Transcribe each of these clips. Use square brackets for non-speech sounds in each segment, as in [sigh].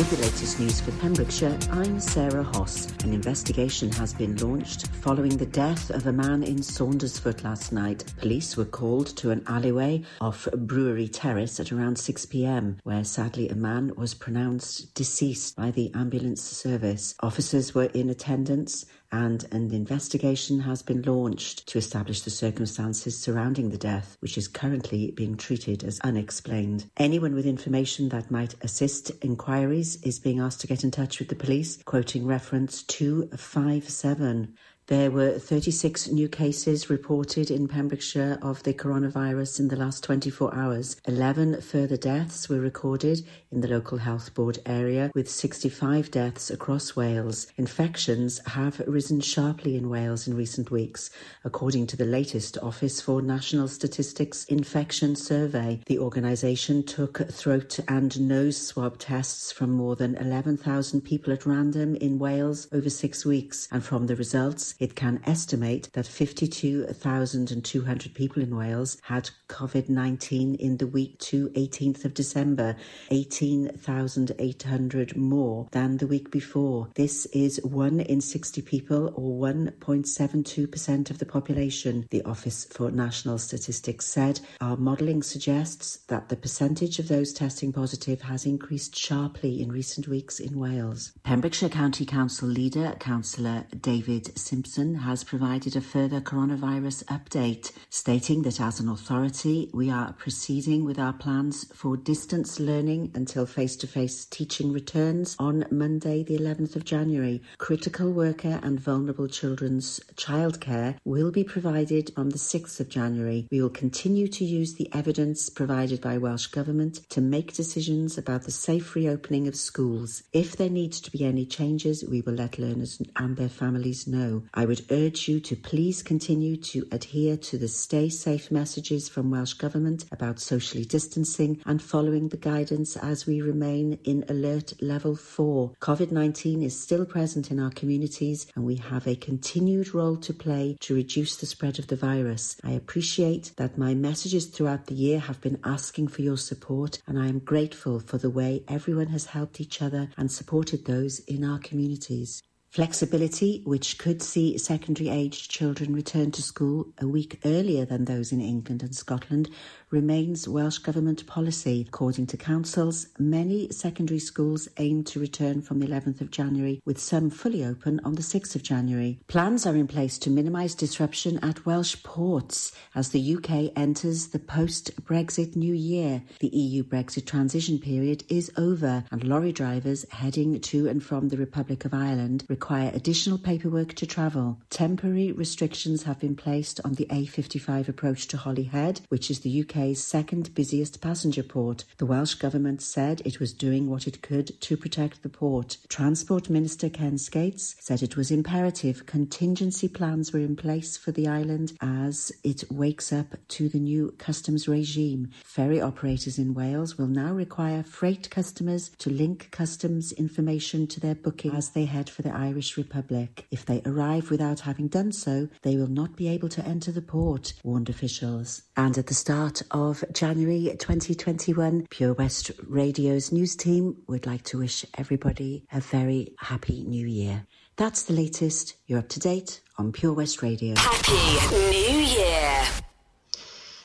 With the latest news for Pembrokeshire, I'm Sarah Hoss. An investigation has been launched following the death of a man in Saundersfoot last night. Police were called to an alleyway off Brewery Terrace at around 6 pm, where sadly a man was pronounced deceased by the ambulance service. Officers were in attendance and an investigation has been launched to establish the circumstances surrounding the death, which is currently being treated as unexplained. Anyone with information that might assist inquiries is being asked to get in touch with the police, quoting reference 257. There were 36 new cases reported in Pembrokeshire of the coronavirus in the last 24 hours. 11 further deaths were recorded in the local health board area, with 65 deaths across Wales. Infections have risen sharply in Wales in recent weeks, according to the latest Office for National Statistics infection survey. The organisation took throat and nose swab tests from more than 11,000 people at random in Wales over six weeks, and from the results, it can estimate that 52,200 people in Wales had COVID 19 in the week to 18th of December, 18,800 more than the week before. This is 1 in 60 people, or 1.72% of the population, the Office for National Statistics said. Our modelling suggests that the percentage of those testing positive has increased sharply in recent weeks in Wales. Pembrokeshire County Council leader, Councillor David Simpson, has provided a further coronavirus update, stating that as an authority, we are proceeding with our plans for distance learning until face to face teaching returns on Monday, the 11th of January. Critical worker and vulnerable children's childcare will be provided on the 6th of January. We will continue to use the evidence provided by Welsh Government to make decisions about the safe reopening of schools. If there needs to be any changes, we will let learners and their families know. I would urge you to please continue to adhere to the stay safe messages from Welsh Government about socially distancing and following the guidance as we remain in alert level 4. COVID 19 is still present in our communities and we have a continued role to play to reduce the spread of the virus. I appreciate that my messages throughout the year have been asking for your support and I am grateful for the way everyone has helped each other and supported those in our communities. Flexibility, which could see secondary aged children return to school a week earlier than those in England and Scotland, remains Welsh Government policy. According to councils, many secondary schools aim to return from the 11th of January, with some fully open on the 6th of January. Plans are in place to minimise disruption at Welsh ports as the UK enters the post Brexit new year. The EU Brexit transition period is over, and lorry drivers heading to and from the Republic of Ireland require additional paperwork to travel. Temporary restrictions have been placed on the A55 approach to Holyhead, which is the UK's second busiest passenger port. The Welsh Government said it was doing what it could to protect the port. Transport Minister Ken Skates said it was imperative contingency plans were in place for the island as it wakes up to the new customs regime. Ferry operators in Wales will now require freight customers to link customs information to their booking as they head for the. Irish Republic. If they arrive without having done so, they will not be able to enter the port, warned officials. And at the start of January 2021, Pure West Radio's news team would like to wish everybody a very happy new year. That's the latest. You're up to date on Pure West Radio. Happy New Year.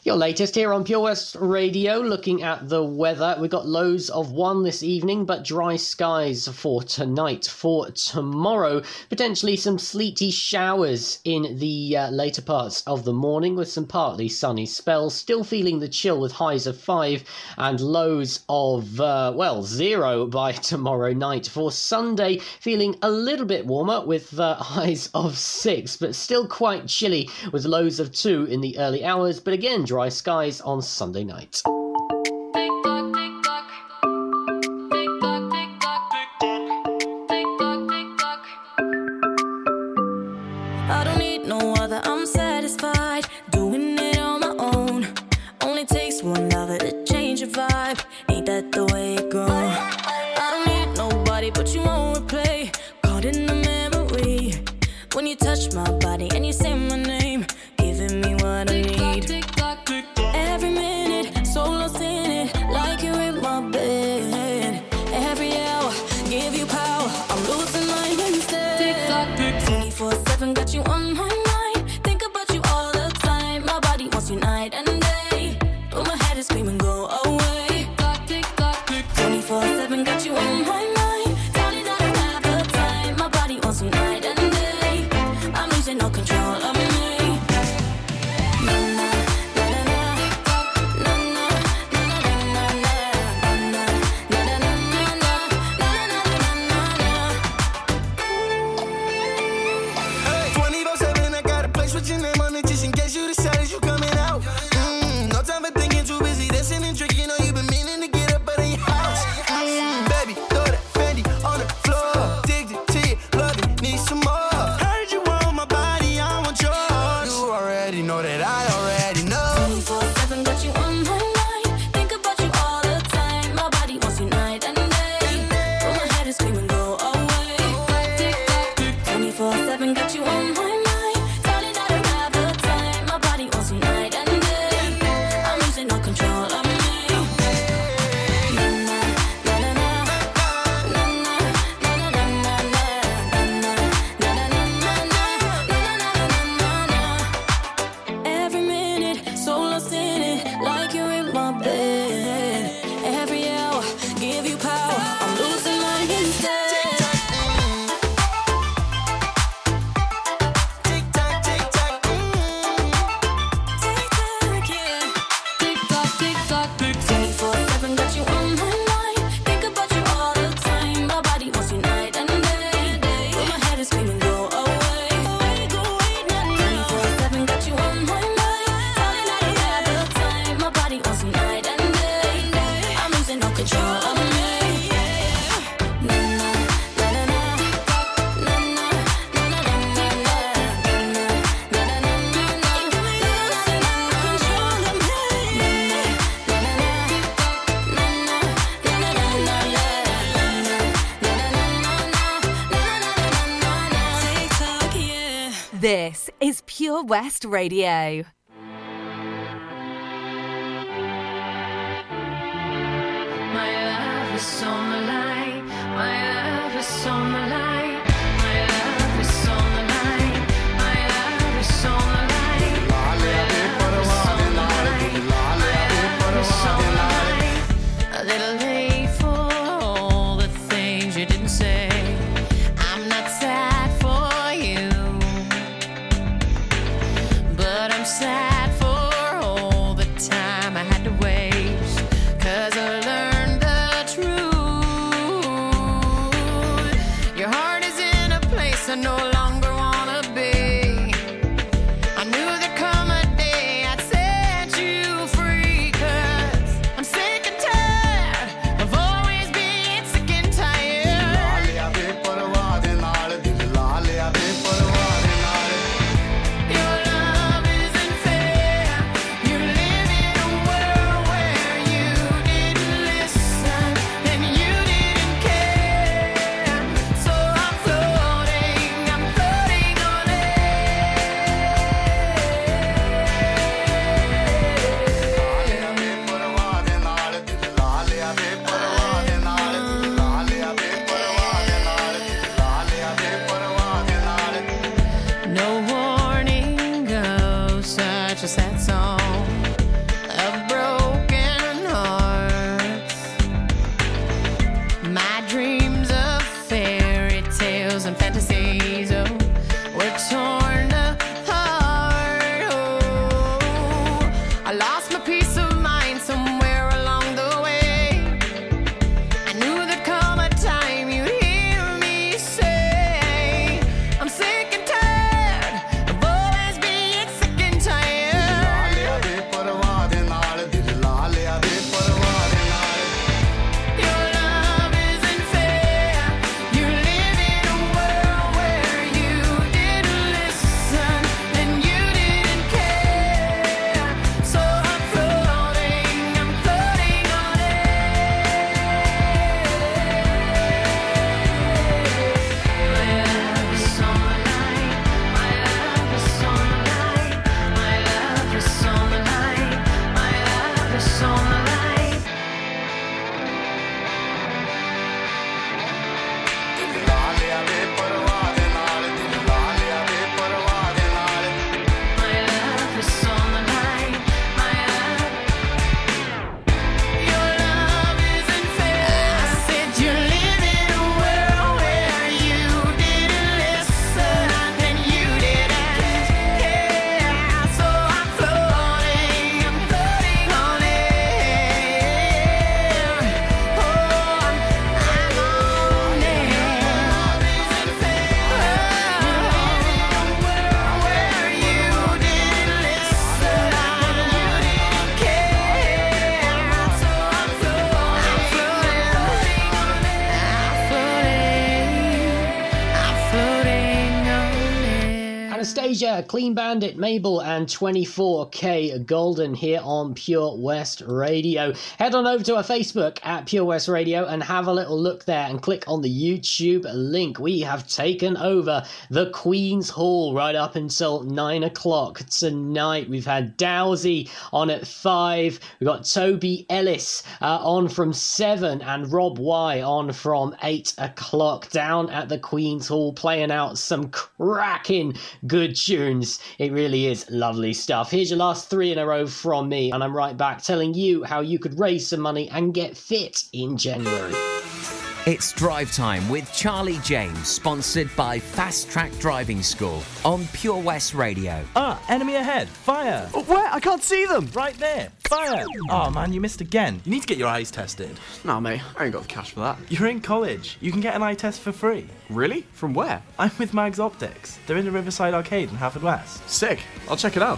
Your latest here on Pure West Radio, looking at the weather. We've got lows of one this evening, but dry skies for tonight. For tomorrow, potentially some sleety showers in the uh, later parts of the morning with some partly sunny spells. Still feeling the chill with highs of five and lows of, uh, well, zero by [laughs] tomorrow night. For Sunday, feeling a little bit warmer with uh, highs of six, but still quite chilly with lows of two in the early hours. But again, dry skies on Sunday night. West Radio. for all the Clean Bandit, Mabel, and 24kGoldn here on Pure West Radio. Head on over to our Facebook at Pure West Radio and have a little look there and click on the YouTube link. We have taken over the Queen's Hall right up until 9 o'clock tonight. We've had Dowsy on at 5. We've got Toby Ellis uh, on from 7 and Rob Y on from 8 o'clock down at the Queen's Hall playing out some cracking good tunes. It really is lovely stuff. Here's your last three in a row from me, and I'm right back telling you how you could raise some money and get fit in January. It's drive time with Charlie James, sponsored by Fast Track Driving School on Pure West Radio. Ah, enemy ahead. Fire. Oh, where? I can't see them. Right there. Fire. Oh man, you missed again. You need to get your eyes tested. Nah, mate, I ain't got the cash for that. You're in college. You can get an eye test for free. Really? From where? I'm with Mags Optics. They're in the Riverside Arcade in Haverfordwest. Sick. I'll check it out.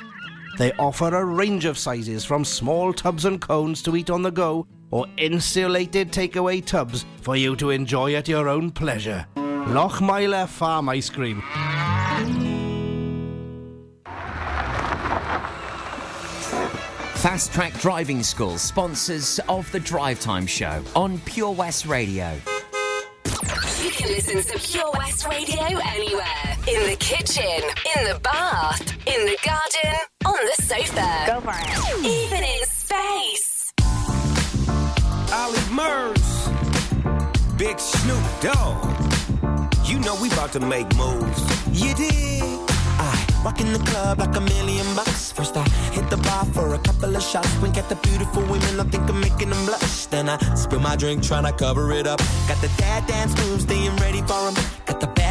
They offer a range of sizes from small tubs and cones to eat on the go or insulated takeaway tubs for you to enjoy at your own pleasure. Lochmeyler Farm Ice Cream. Fast Track Driving School, sponsors of the Drive Time Show on Pure West Radio. You can listen to Pure West Radio anywhere. In the kitchen, in the bath, in the garden, on the sofa. Go for it. Even in space. Ollie Murs, Big Snoop Dogg. You know we about to make moves. You dig? I walk in the club like a million bucks. First I hit the bar for a couple of shots. Wink at the beautiful women, I think I'm making them blush. Then I spill my drink, trying to cover it up. Got the dad dance moves, staying ready for for 'em.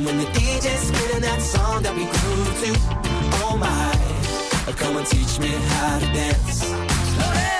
And when the DJ's spinning that song that we grew to, oh my, come and teach me how to dance. Slow down.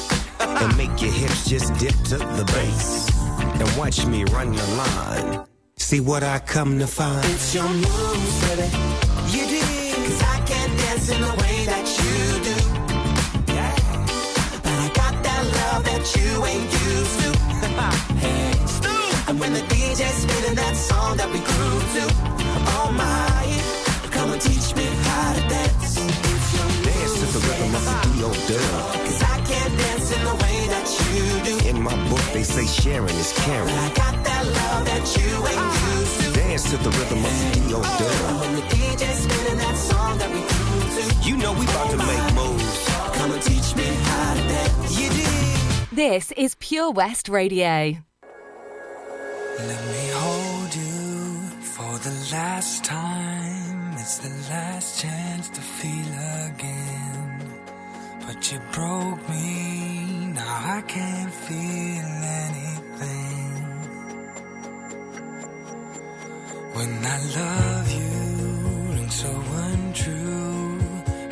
And make your hips just dip to the bass. And watch me run the line. See what I come to find. It's your moves, baby. You did. Cause I can't dance in the way that you do. Yeah. But I got that love that you ain't used to. [laughs] hey. And when the DJ's spinning that song that we grew to, oh my, They say sharing is caring. I got that love that you ain't uh-huh. Dance to the rhythm of the D.O. Oh. You know we about to oh, make moves. Come and teach me how to dance. You did. This is Pure West Radio. Let me hold you for the last time. It's the last chance to feel again. But you broke me, now I can't feel When I love you, looks so untrue.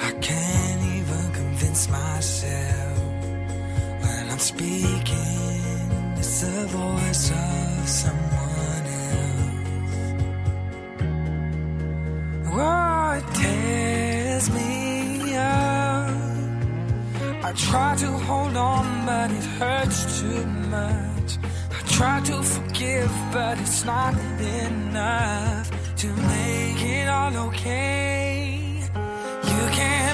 I can't even convince myself. When I'm speaking, it's the voice of someone else. Oh, it tears me up. I try to hold on, but it hurts too much try to forgive, but it's not enough to make it all okay. You can't.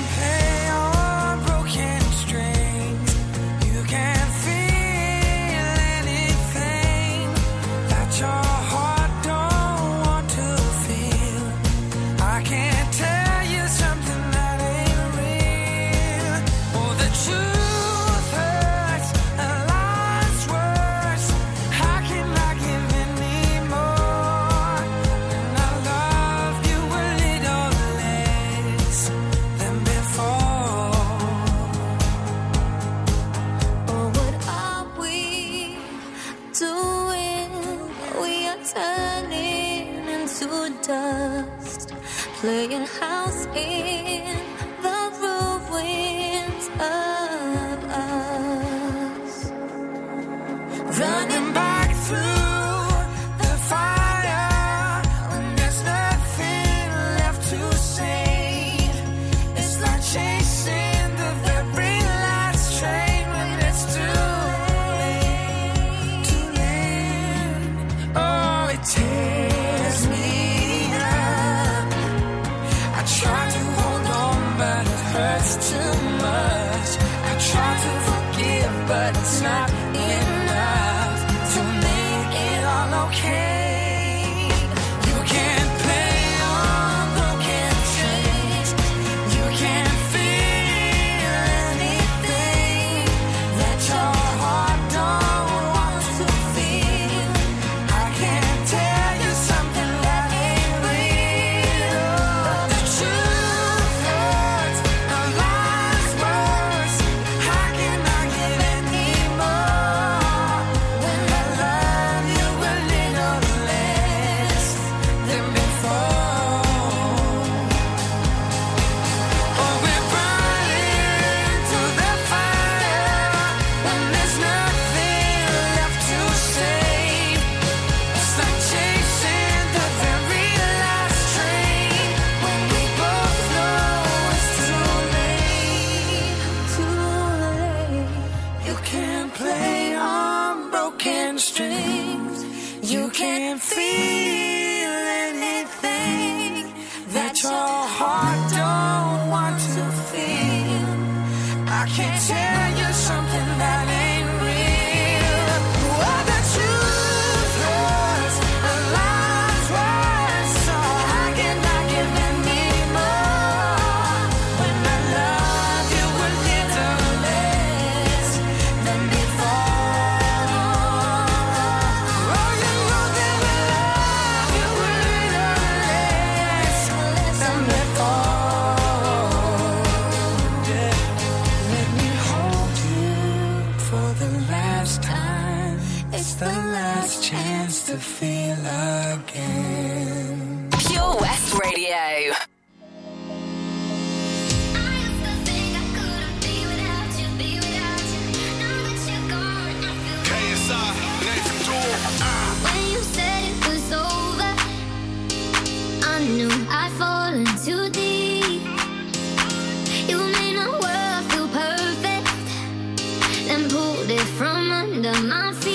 it from under my feet.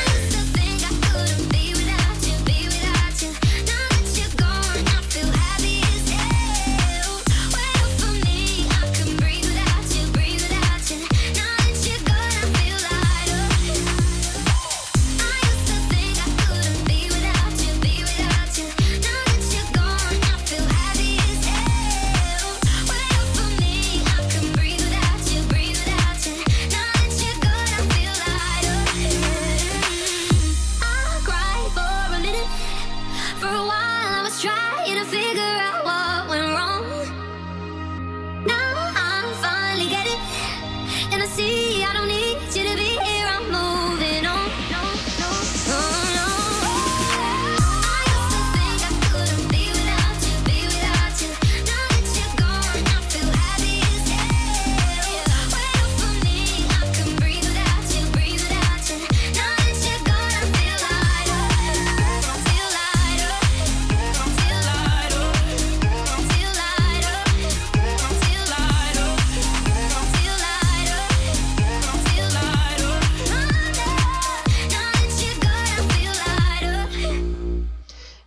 trying to figure out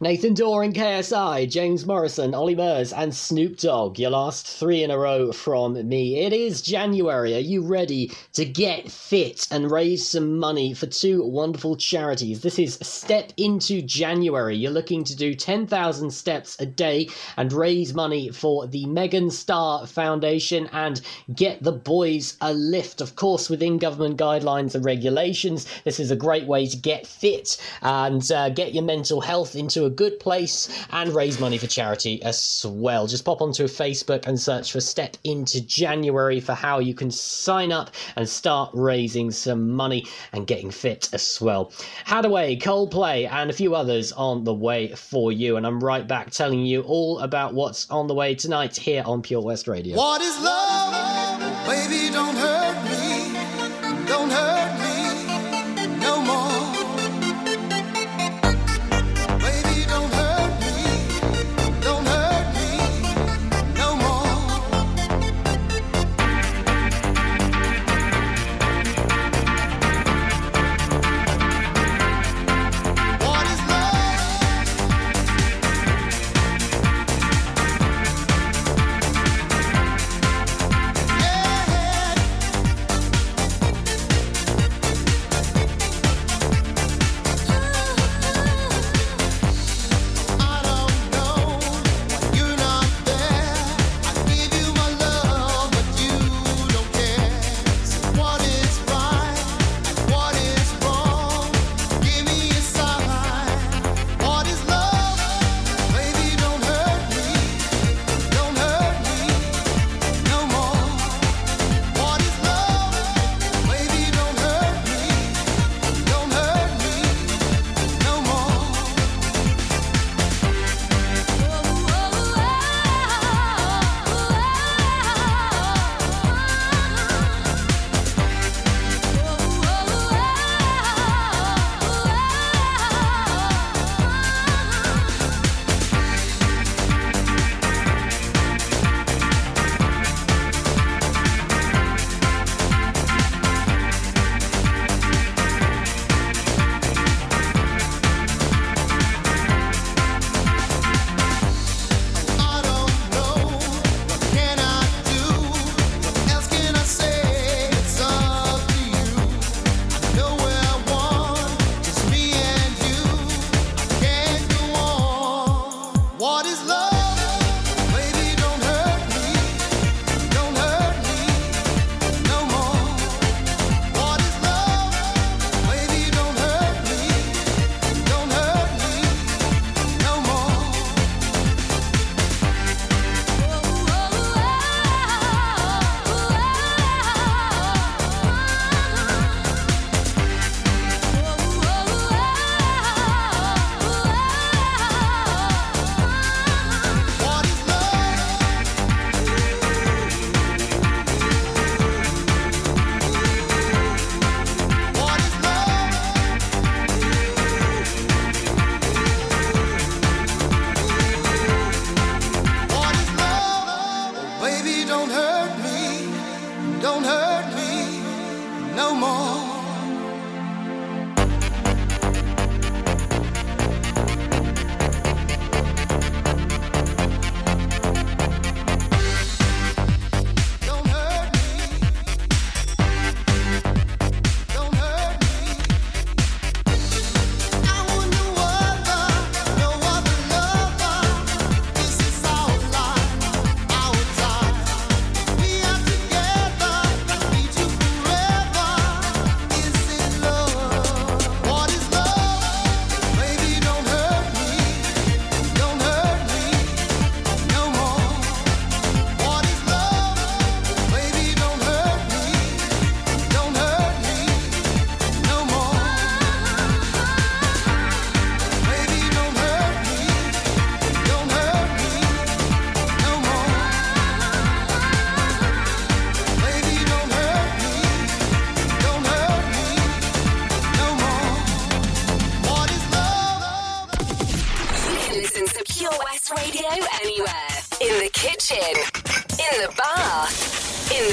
Nathan Dawe and KSI, James Morrison, Ollie Murs, and Snoop Dogg. Your last three in a row from me. It is January. Are you ready to get fit and raise some money for two wonderful charities? This is Step Into January. You're looking to do 10,000 steps a day and raise money for the Megan Star Foundation and get the boys a lift. Of course, within government guidelines and regulations, this is a great way to get fit and uh, get your mental health into a good place and raise money for charity as well. Just pop onto Facebook and search for Step Into January for how you can sign up and start raising some money and getting fit as well. Haddaway, Coldplay, and a few others on the way for you. And I'm right back telling you all about what's on the way tonight here on Pure West Radio. What is love? Baby, don't hurt me. Don't hurt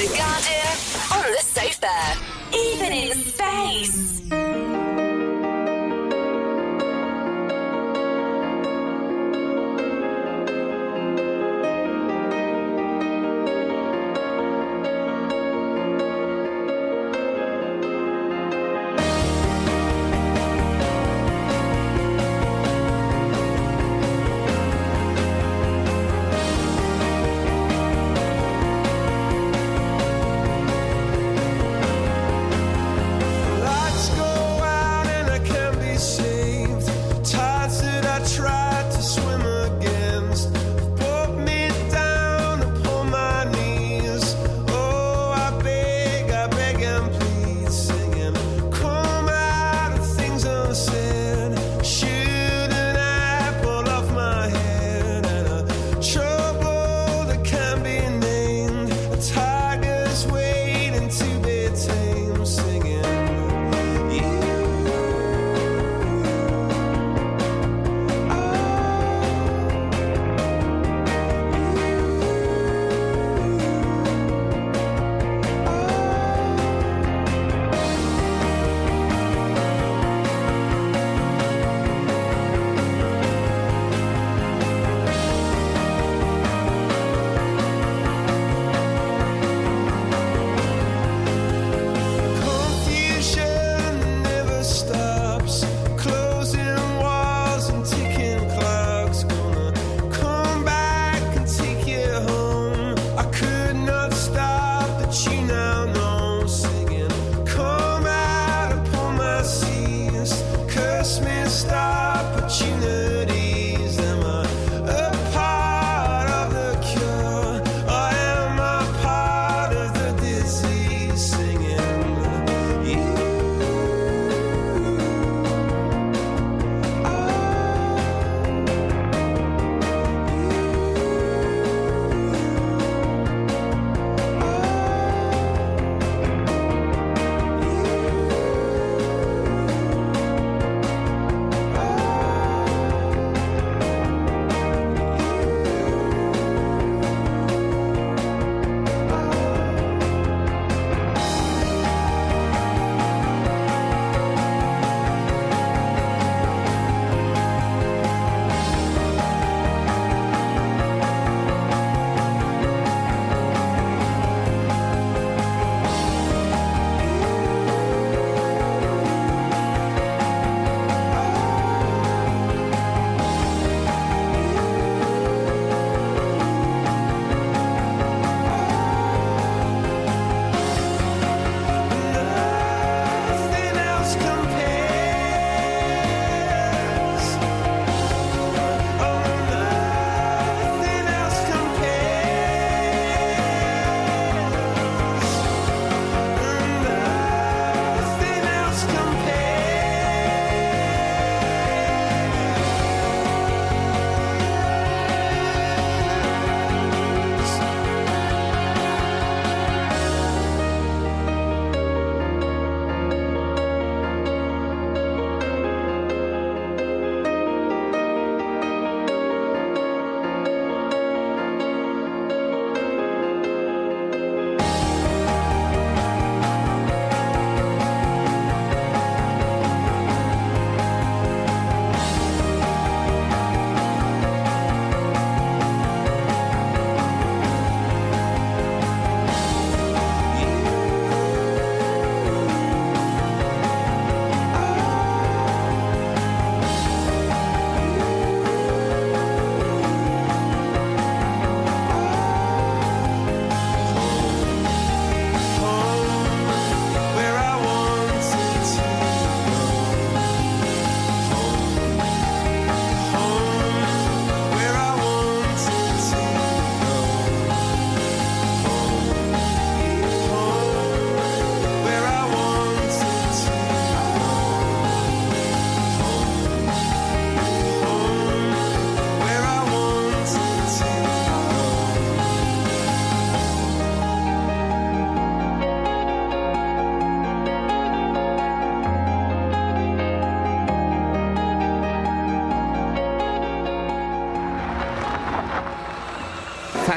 the garden, on the sofa, even in space.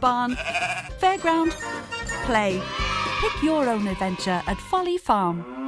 barn, fairground, play. Pick your own adventure at Folly Farm.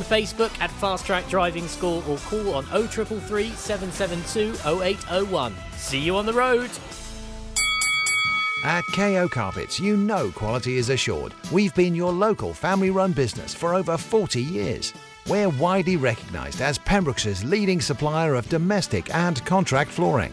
Facebook at Fast Track Driving School or call on 0333 772 0801. See you on the road. At KO Carpets, you know quality is assured. We've been your local family run business for over 40 years. We're widely recognised as Pembrokeshire's leading supplier of domestic and contract flooring.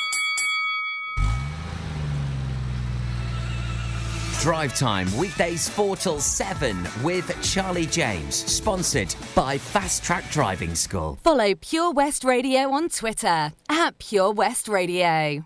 Drive Time, weekdays 4 till 7 with Charlie James, sponsored by Fast Track Driving School. Follow Pure West Radio on Twitter at Pure West Radio.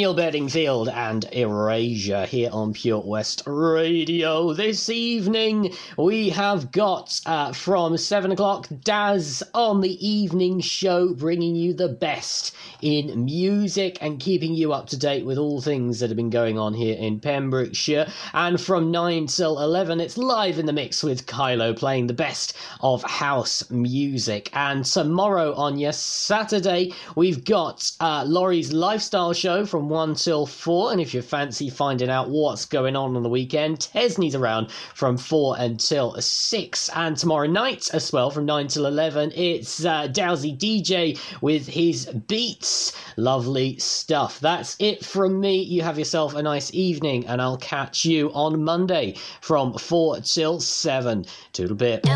Daniel Bedingfield and Erasure here on Pure West Radio. This evening we have got uh, from 7 o'clock Daz on the evening show, bringing you the best in music and keeping you up to date with all things that have been going on here in Pembrokeshire. And from 9 till 11, it's live in the mix with Kylo playing the best of house music. And tomorrow on your Saturday, we've got uh, Laurie's lifestyle show from 1 till 4. And if you fancy finding out what's going on on the weekend, Tesney's around from 4 until 6. And tomorrow night as well, from 9 till 11, it's uh, Dowsy DJ with his beats. Lovely stuff. That's it from me. You have yourself a nice evening, and I'll catch you on Monday from 4 till 7. Toodle bit.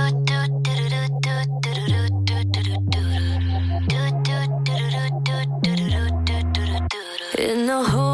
In other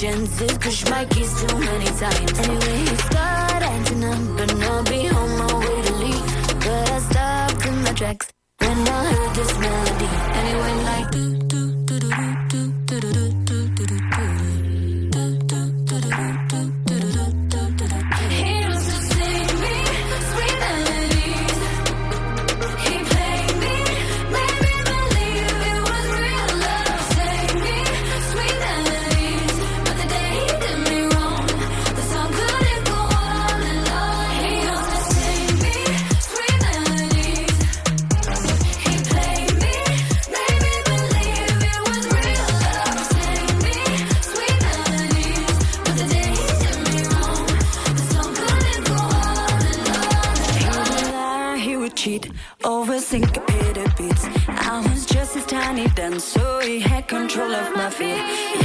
chances, push my keys too many times. Anyway, he started acting up, and I'll be on my way to leave. But I stopped in my tracks when I heard this melody, and it went like over syncopated beats. I was just as tiny then, so he had control of my feet.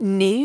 Need.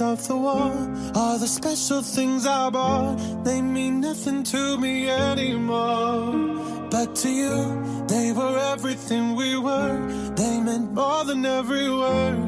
All of the war. Are the special things I bought, they mean nothing to me anymore. But to you, they were everything we were. They meant more than every word.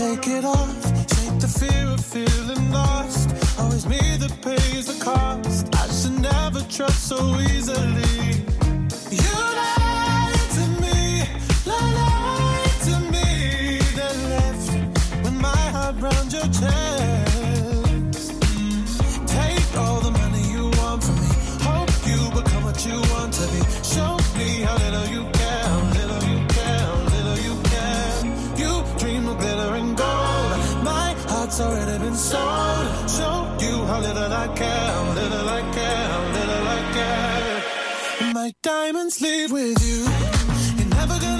Shake it off. Shake the fear of feeling lost. Always me that pays the cost. I should never trust so easily. You lied to me, lied to me. Then left my heart your chest. Diamonds leave with you. You're never gonna